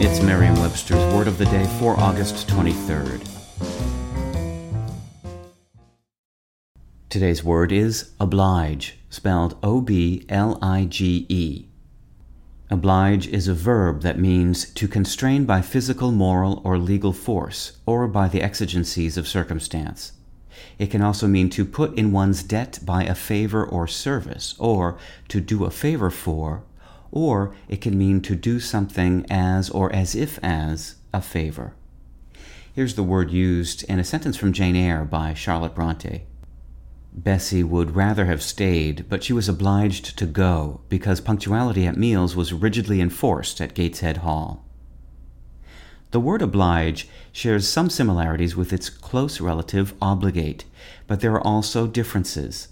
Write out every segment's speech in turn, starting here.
It's Merriam Webster's Word of the Day for August 23rd. Today's word is oblige, spelled O B L I G E. Oblige is a verb that means to constrain by physical, moral, or legal force, or by the exigencies of circumstance. It can also mean to put in one's debt by a favor or service, or to do a favor for, or it can mean to do something as or as if as a favor. Here's the word used in a sentence from Jane Eyre by Charlotte Bronte. Bessie would rather have stayed, but she was obliged to go because punctuality at meals was rigidly enforced at Gateshead Hall. The word oblige shares some similarities with its close relative obligate, but there are also differences.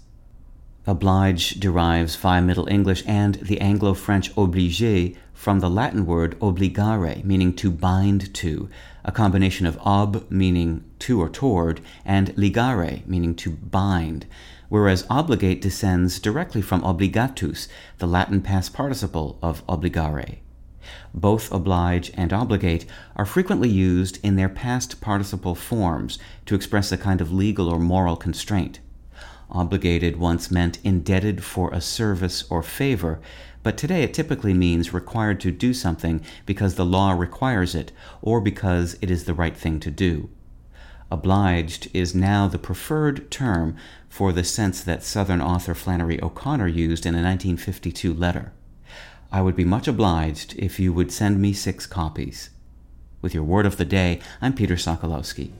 Oblige derives via Middle English and the Anglo French obliger from the Latin word obligare, meaning to bind to, a combination of ob, meaning to or toward, and ligare, meaning to bind, whereas obligate descends directly from obligatus, the Latin past participle of obligare. Both oblige and obligate are frequently used in their past participle forms to express a kind of legal or moral constraint. Obligated once meant indebted for a service or favor, but today it typically means required to do something because the law requires it or because it is the right thing to do. Obliged is now the preferred term for the sense that Southern author Flannery O'Connor used in a 1952 letter. I would be much obliged if you would send me six copies. With your word of the day, I'm Peter Sokolowski.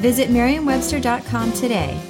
Visit Merriam-Webster.com today